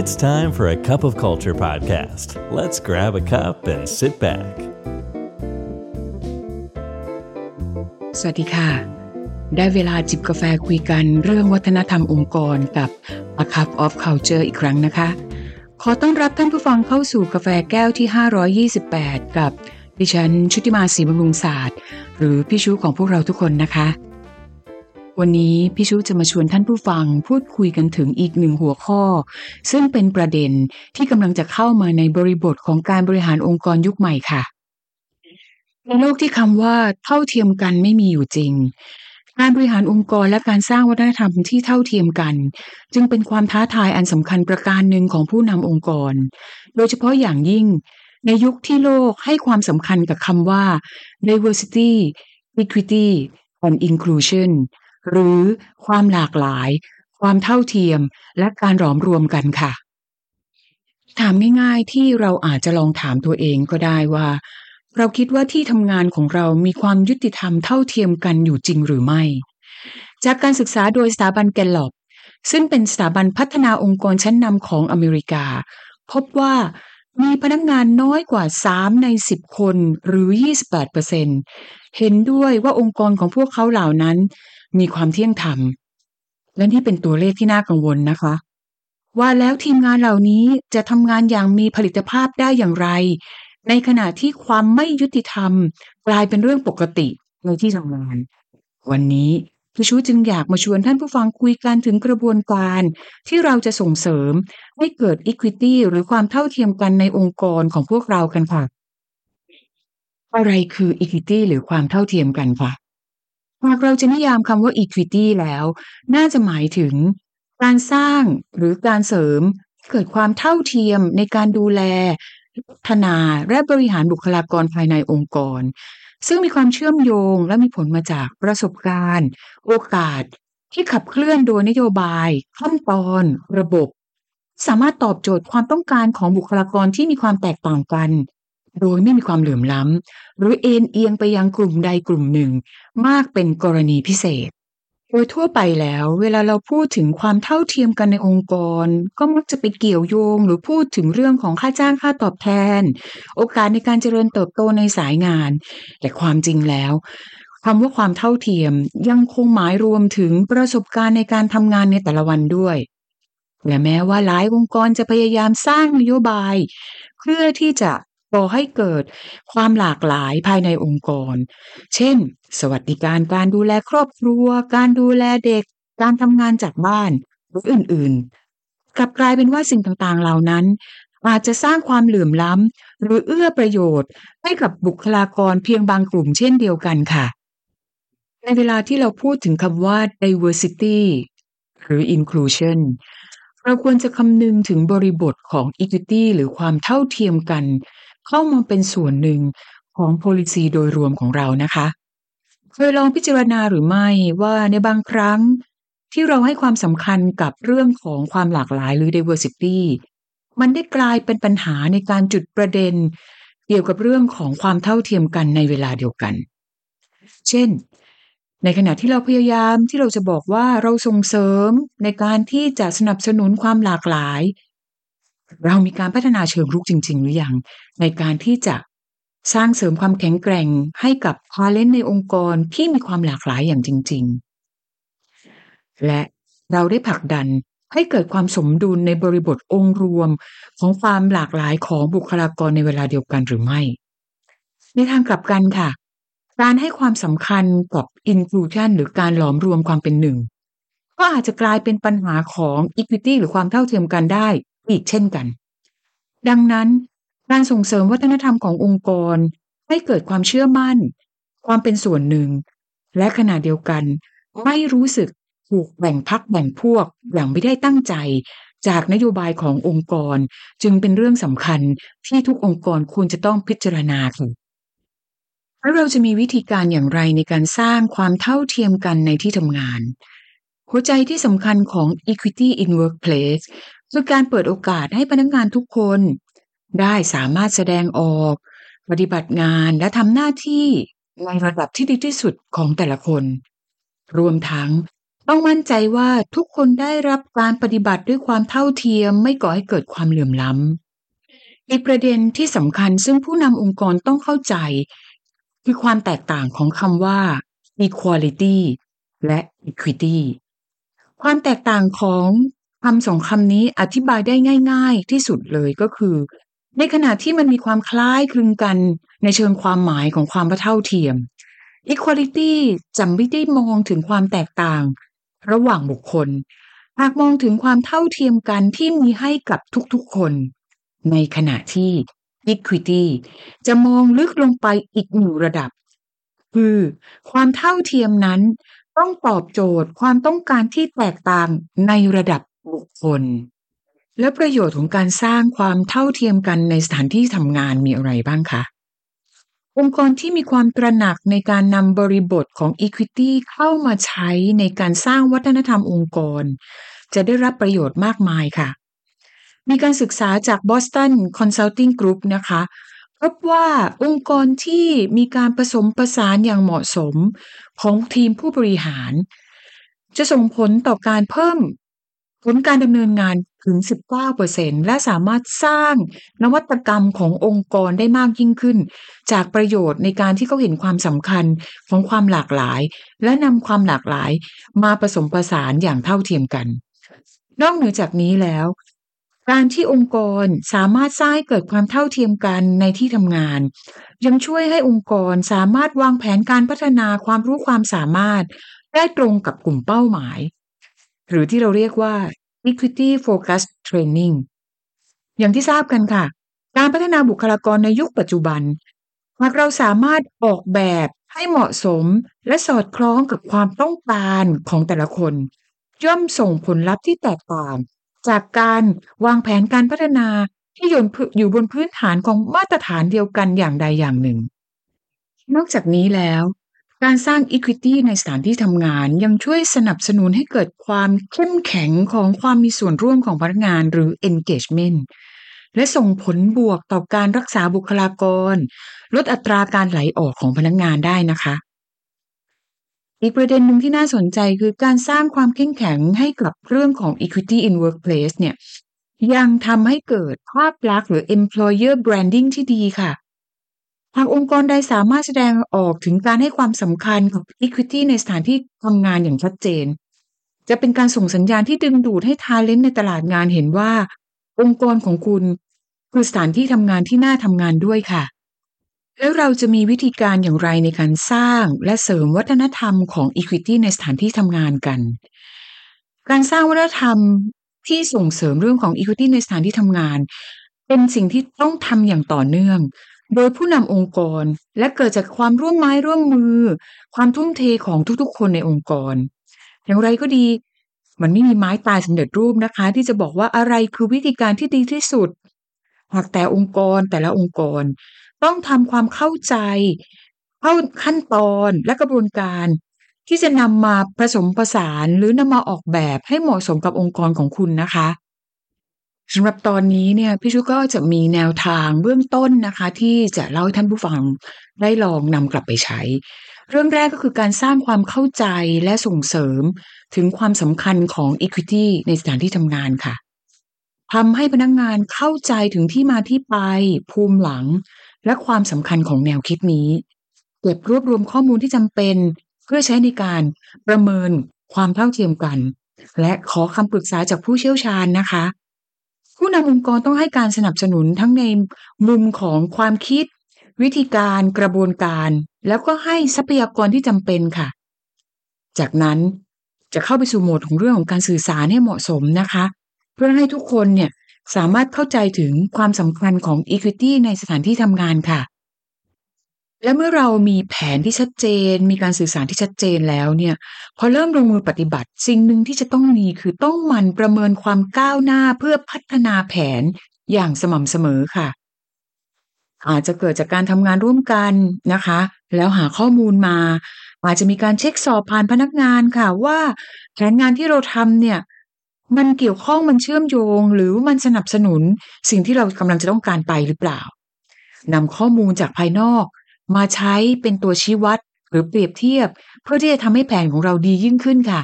It's time for a cup of culture podcast. Let's grab a cup and sit back. สวัสดีค่ะ ได้เวลาจิบกาแฟคุยกันเรื่องวัฒนธรรมองค์กรกับ A Cup of Culture อีกครั้งนะคะ ขอต้อนรับท่านผู้ฟังเข้าสู่กาแฟแก้วที่ 528 กับดิฉันชุติมาศรีบำรุงศาสตร์ หรือพี่ชูของพวกเราทุกคนนะคะ วันนี้พี่ชูจะมาชวนท่านผู้ฟังพูดคุยกันถึงอีกหนึ่งหัวข้อ ซึ่งเป็นประเด็นที่กำลังจะเข้ามาในบริบทของการบริหารองค์กรยุคใหม่ค่ะในโลกที่คำว่าเท่าเทียมกันไม่มีอยู่จริง การบริหารองค์กรและการสร้างวัฒนธรรมที่เท่าเทียมกัน จึงเป็นความท้าทายอันสำคัญประการหนึ่งของผู้นำองค์กร โดยเฉพาะอย่างยิ่ง ในยุคที่โลกให้ความสำคัญกับคำว่า diversity equity and inclusion หรือความหลากหลาย ความเท่าเทียม และการหลอมรวมกันค่ะ ถามง่ายๆที่เราอาจจะลองถามตัวเองก็ได้ว่า เราคิดว่าที่ทำงานของเรามีความยุติธรรมเท่าเทียมกันอยู่จริงหรือไม่ จากการศึกษาโดยสถาบันแกลลอบซึ่งเป็นสถาบันพัฒนาองค์กรชั้นนำของอเมริกา พบว่ามีพนักงานน้อยกว่า 3 ใน 10 คนหรือ 28%เห็นด้วยว่าองค์กรของพวกเขาเหล่านั้น มีความเที่ยงธรรม และนี่เป็นตัวเลขที่น่ากังวลนะคะ ว่าแล้วทีมงานเหล่านี้จะทำงานอย่างมีผลิตภาพได้อย่างไร ในขณะที่ความไม่ยุติธรรม กลายเป็นเรื่องปกติในที่ทำงาน วันนี้พี่ชูจึงอยากมาชวนท่านผู้ฟังคุยกันถึงกระบวนการที่เราจะส่งเสริมให้เกิด equity หรือความเท่าเทียมกันในองค์กรของพวกเรากันค่ะ อะไรคือ equity หรือความเท่าเทียมกันคะ หากเราจะนิยามคำว่า equity แล้ว น่าจะหมายถึง การสร้างหรือการเสริม เกิดความเท่าเทียมในการดูแลพัฒนาและบริหารบุคลากรภายในองค์กร ซึ่งมีความเชื่อมโยงและมีผลมาจากประสบการณ์ โอกาสที่ขับเคลื่อนโดยนโยบาย ขั้นตอน ระบบ สามารถตอบโจทย์ความต้องการของบุคลากรที่มีความแตกต่างกัน โดยไม่มีความเหลื่อมล้ำ หรือเอ็นเอียงไปยังกลุ่มใดกลุ่มหนึ่ง มากเป็นกรณีพิเศษ โดยทั่วไปแล้ว เวลาเราพูดถึงความเท่าเทียมกันในองค์กร ก็มักจะไปเกี่ยวโยง หรือพูดถึงเรื่องของค่าจ้างค่าตอบแทน โอกาสในการเจริญเติบโตในสายงาน แต่ความจริงแล้วคำว่าความเท่าเทียมยังคงหมายรวมถึงประสบการณ์ในการทำงานในแต่ละวันด้วยและแม้ว่าหลายองค์กรจะพยายามสร้างนโยบาย เพื่อที่จะ ก่อให้เกิดความหลากหลายภายในองค์กร เช่น สวัสดิการการดูแลครอบครัว การดูแลเด็ก การทำงานจากบ้านหรืออื่นๆ กลับกลายเป็นว่าสิ่งต่างๆ เหล่านั้น อาจจะสร้างความเหลื่อมล้ำ หรือเอื้อประโยชน์ ให้กับบุคลากรเพียงบางกลุ่มเช่นเดียวกันค่ะ ในเวลาที่เราพูดถึงคำว่า diversity หรือ inclusion เราควรจะคำนึงถึงบริบทของ equity หรือความเท่าเทียมกัน เข้ามาเป็นส่วนหนึ่งของ policy โดยรวมของเรานะคะ เคยลองพิจารณาหรือไม่ว่าในบางครั้งที่เราให้ความสำคัญกับเรื่องของความหลากหลายหรือ diversity มันได้กลายเป็นปัญหาในการจุดประเด็น เกี่ยวกับเรื่องของความเท่าเทียมกันในเวลาเดียวกัน เช่น ในขณะที่เราพยายามที่เราจะบอกว่าเราส่งเสริมในการที่จะสนับสนุนความหลากหลาย เรามีการพัฒนาเชิงรุกจริง ๆ หรือยังในการที่จะสร้างเสริมความแข็งแกร่งให้กับทาเลนในองค์กรที่มีความหลากหลายอย่างจริง ๆ และเราได้ผลักดันให้เกิดความสมดุลในบริบทองค์รวมของความหลากหลายของบุคลากรในเวลาเดียวกันหรือไม่ ในทางกลับกันค่ะ การให้ความสำคัญกับ inclusion หรือการหลอมรวมความเป็นหนึ่ง ก็อาจจะกลายเป็นปัญหาของ equity หรือความเท่าเทียมกันได้ อีกเช่นกัน ดังนั้น การส่งเสริมวัฒนธรรมขององค์กรให้เกิดความเชื่อมั่น ความเป็นส่วนหนึ่ง และขณะเดียวกัน ไม่รู้สึกถูกแบ่งพักแบ่งพวกอย่างไม่ได้ตั้งใจ จากนโยบายขององค์กรจึงเป็นเรื่องสำคัญที่ทุกองค์กรควรจะต้องพิจารณาค่ะแล้วเราจะมีวิธีการอย่างไรในการสร้างความเท่าเทียมกันในที่ทำงาน หัวใจที่สำคัญของ Equity in Workplace คือการเปิดโอกาสให้พนักงานทุกคน ได้สามารถแสดงออก ปฏิบัติงานและทำหน้าที่ในระดับที่ดีที่สุดของแต่ละคน รวมทั้งต้องมั่นใจว่าทุกคนได้รับการปฏิบัติด้วยความเท่าเทียมไม่ก่อให้เกิดความเหลื่อมล้ำอีกประเด็นที่สำคัญซึ่งผู้นำองค์กรต้องเข้าใจ คือความแตกต่างของคำว่า equality และ equity ความแตกต่างของ คำสองคำนี้อธิบายได้ง่าย ๆ ที่สุดเลยก็คือ ในขณะที่มันมีความคล้ายคลึงกันในเชิงความหมายของความเท่าเทียม equality จำไม่ได้มองถึงความแตกต่าง ระหว่างบุคคล หากมองถึงความเท่าเทียมกันที่มีให้กับทุกๆคน ในขณะที่ equity จะมองลึกลงไปอีกหนึ่งระดับ คือความเท่าเทียมนั้นต้องตอบโจทย์ความต้องการที่แตกต่างในระดับ บุคคล และประโยชน์ของการสร้างความเท่าเทียมกันในสถานที่ทำงานมีอะไรบ้างคะ องค์กรที่มีความตระหนักในการนำบริบทของ Equity เข้ามาใช้ในการสร้างวัฒนธรรมองค์กร จะได้รับประโยชน์มากมายค่ะ มีการศึกษาจาก Boston Consulting Group นะคะพบว่าองค์กรที่มีการผสมประสานอย่างเหมาะสมของทีมผู้บริหาร จะส่งผลต่อการเพิ่ม ผลการดำเนินงานถึง 19%และสามารถสร้างนวัตกรรมขององค์กรได้มากยิ่งขึ้น จากประโยชน์ในการที่เขาเห็นความสำคัญของความหลากหลาย และนำความหลากหลายมาผสมประสานอย่างเท่าเทียมกัน นอกเหนือจากนี้แล้ว การที่องค์กรสามารถสร้างเกิดความเท่าเทียมกันในที่ทำงาน ยังช่วยให้องค์กรสามารถวางแผนการพัฒนาความรู้ความสามารถได้ตรงกับกลุ่มเป้าหมาย หรือที่เราเรียกว่า equity focused training อย่างที่ทราบกันค่ะ การพัฒนาบุคลากรในยุคปัจจุบัน หากเราสามารถออกแบบให้เหมาะสมและสอดคล้องกับความต้องการของแต่ละคน ย่อมส่งผลลัพธ์ที่แตกต่าง จากการวางแผนการพัฒนาที่อยู่บนพื้นฐานของมาตรฐานเดียวกันอย่างใดอย่างหนึ่ง นอกจากนี้แล้ว การสร้าง Equity ในสถานที่ทำงานยังช่วยสนับสนุนให้เกิดความเข้มแข็งของความมีส่วนร่วมของพนักงานหรือ engagement และส่งผลบวกต่อการรักษาบุคลากร ลดอัตราการไหลออกของพนักงานได้นะคะ อีกประเด็นหนึ่งที่น่าสนใจคือการสร้างความเข้มแข็งให้กับเรื่องของ equity in workplace เนี่ยยังทำให้เกิดภาพลักษณ์หรือ employer branding ที่ดีค่ะ หากองค์กรใดสามารถแสดงออกถึงการให้ความสำคัญกับ equity ในสถานที่ทำงานอย่างชัดเจน จะเป็นการส่งสัญญาณที่ดึงดูดให้ทาเลนต์ในตลาดงานเห็นว่า องค์กรของคุณ คือสถานที่ทำงานที่น่าทำงานด้วยค่ะ แล้วเราจะมีวิธีการอย่างไรในการสร้างและเสริมวัฒนธรรมของ Equity ในสถานที่ทำงานกัน การสร้างวัฒนธรรมที่ส่งเสริมเรื่องของ Equity ในสถานที่ทำงาน เป็นสิ่งที่ต้องทำอย่างต่อเนื่อง โดยผู้นำองค์กร และเกิดจากความร่วมไม้ร่วมมือ ความทุ่มเทของทุกๆ คนในองค์กร อย่างไรก็ดี มันไม่มีไม้ตายสำเร็จรูปนะคะ ที่จะบอกว่าอะไรคือวิธีการที่ดีที่สุดหากแต่องค์กรแต่ละองค์กร ต้องทำความเข้าใจ เข้าขั้นตอนและกระบวนการ ที่จะนำมาผสมผสานหรือนำมาออกแบบให้เหมาะสมกับองค์กรของคุณนะคะ สำหรับตอนนี้เนี่ยพี่ชุก็จะมีแนวทางเบื้องต้นนะคะ ที่จะเล่าให้ท่านผู้ฟังได้ลองนำกลับไปใช้ เรื่องแรกก็คือการสร้างความเข้าใจและส่งเสริมถึงความสำคัญของ Equity ในสถานที่ทำงานค่ะทำให้พนักงงานเข้าใจถึงที่มาที่ไป ภูมิหลัง และความสำคัญของแนวคิดนี้เก็บรวบรวมข้อมูลที่จำเป็น เพื่อใช้ในการประเมินความเท่าเทียมกัน และขอคำปรึกษาจากผู้เชี่ยวชาญนะคะ ผู้นำองค์กรต้องให้การสนับสนุนทั้งในมุมของความคิด วิธีการกระบวนการ แล้วก็ให้ทรัพยากรที่จำเป็นค่ะ จากนั้นจะเข้าไปสู่โหมดของเรื่องของการสื่อสารให้เหมาะสมนะคะ เพื่อให้ทุกคนเนี่ยสามารถเข้าใจถึงความสำคัญของ Equity ในสถานที่ทำงานค่ะ และเมื่อเรามีแผนที่ชัดเจน มีการสื่อสารที่ชัดเจนแล้วเนี่ย พอเริ่มลงมือปฏิบัติ สิ่งหนึ่งที่จะต้องมีคือต้องมันประเมินความก้าวหน้าเพื่อพัฒนาแผนอย่างสม่ำเสมอค่ะ อาจจะเกิดจากการทำงานร่วมกันนะคะ แล้วหาข้อมูลมา อาจจะมีการเช็คสอบผ่านพนักงานค่ะว่าแผนงานที่เราทำเนี่ย มันเกี่ยวข้องมันเชื่อมโยง หรือมันสนับสนุนสิ่งที่เรากำลังจะต้องการไปหรือเปล่านำข้อมูลจากภายนอก มาใช้เป็นตัวชี้วัดหรือเปรียบเทียบ เพื่อที่จะทำให้แผนของเราดียิ่งขึ้นค่ะ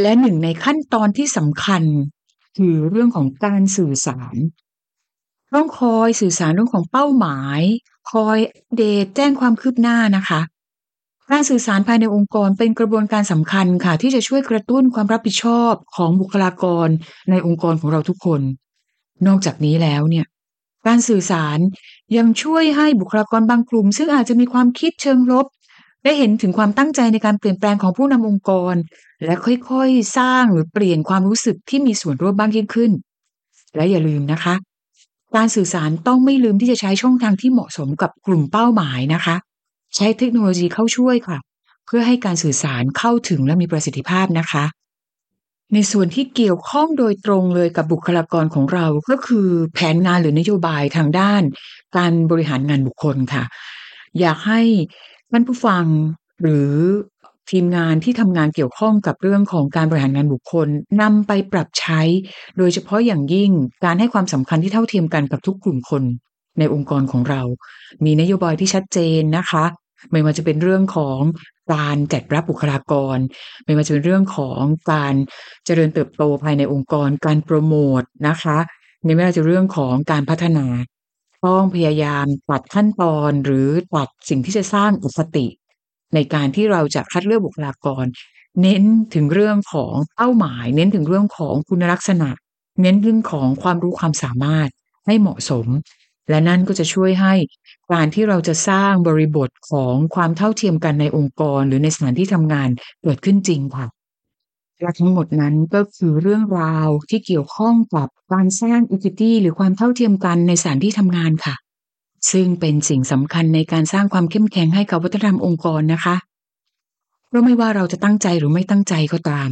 และหนึ่งในขั้นตอนที่สำคัญ คือเรื่องของการสื่อสารต้องคอยสื่อสารเรื่องของเป้าหมาย คอยเดตแจ้งความคืบหน้านะคะการสื่อสารภายในองค์กรเป็นกระบวนการสำคัญค่ะ ที่จะช่วยกระตุ้นความรับผิดชอบของบุคลากรในองค์กรของเราทุกคน นอกจากนี้แล้วเนี่ย การสื่อสารยังช่วยให้บุคลากรบางกลุ่ม ซึ่งอาจจะมีความคิดเชิงลบ ได้เห็นถึงความตั้งใจในการเปลี่ยนแปลงของผู้นำองค์กร และค่อยๆ สร้างหรือเปลี่ยนความรู้สึกที่มีส่วนร่วมบ้างยิ่งขึ้น และอย่าลืมนะคะ การสื่อสารต้องไม่ลืมที่จะใช้ช่องทางที่เหมาะสมกับกลุ่มเป้าหมายนะคะ ใช้เทคโนโลยีเข้าช่วยค่ะ เพื่อให้การสื่อสารเข้าถึงและมีประสิทธิภาพนะคะ ในส่วนที่เกี่ยวข้องโดยตรงเลยกับบุคลากรของเราก็คือแผนงานหรือนโยบายทางด้าน การบริหารงานบุคคลค่ะ อยากให้ท่านผู้ฟังหรือทีมงานที่ทำงานเกี่ยวข้องกับเรื่องของการบริหารงานบุคคลนำไปปรับใช้ โดยเฉพาะอย่างยิ่งการให้ความสำคัญที่เท่าเทียมกันกับทุกกลุ่มคนในองค์กรของเรา มีนโยบายที่ชัดเจนนะคะ ไม่ว่าจะเป็นเรื่องของ การจัดรับบุคลากร ไม่ว่าจะเป็นเรื่องของการเจริญเติบโตภายในองค์กร การโปรโมทนะคะในไม่ว่าจะเรื่องของการพัฒนาต้องพยายามตัดขั้นตอนหรือตัดสิ่งที่จะสร้างอุปติ ในการที่เราจะคัดเลือกบุคลากร เน้นถึงเรื่องของเป้าหมาย เน้นถึงเรื่องของคุณลักษณะ เน้นเรื่องของความรู้ความสามารถให้เหมาะสม และนั่นก็จะช่วยให้ การที่เราจะสร้างบริบทของความเท่าเทียมกันในองค์กรหรือในสถานที่ทำงานเกิดขึ้นจริงค่ะและทั้งหมดนั้นก็คือเรื่องราวที่เกี่ยวข้องกับการสร้าง equity หรือความเท่าเทียมกันในสถานที่ทำงานค่ะ ซึ่งเป็นสิ่งสำคัญในการสร้างความเข้มแข็งให้กับวัฒนธรรมองค์กรนะคะเพราะไม่ว่าเราจะตั้งใจหรือไม่ตั้งใจก็ตาม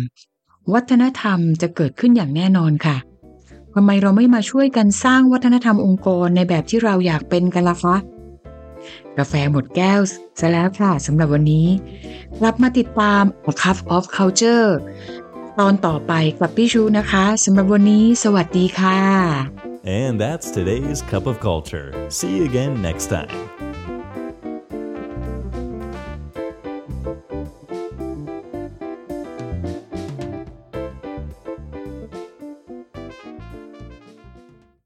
วัฒนธรรมจะเกิดขึ้นอย่างแน่นอนค่ะทำไมเราไม่มาช่วยกันสร้างวัฒนธรรมองค์กรในแบบที่เราอยากเป็นกันล่ะคะ กาแฟหมดแก้วซะแล้วค่ะสำหรับวันนี้ กลับมาติดตาม A Cup of Culture ตอนต่อไปกับพี่ชูนะคะสำหรับวันนี้ สวัสดีค่ะ And that's today's Cup of Culture. See you again next time.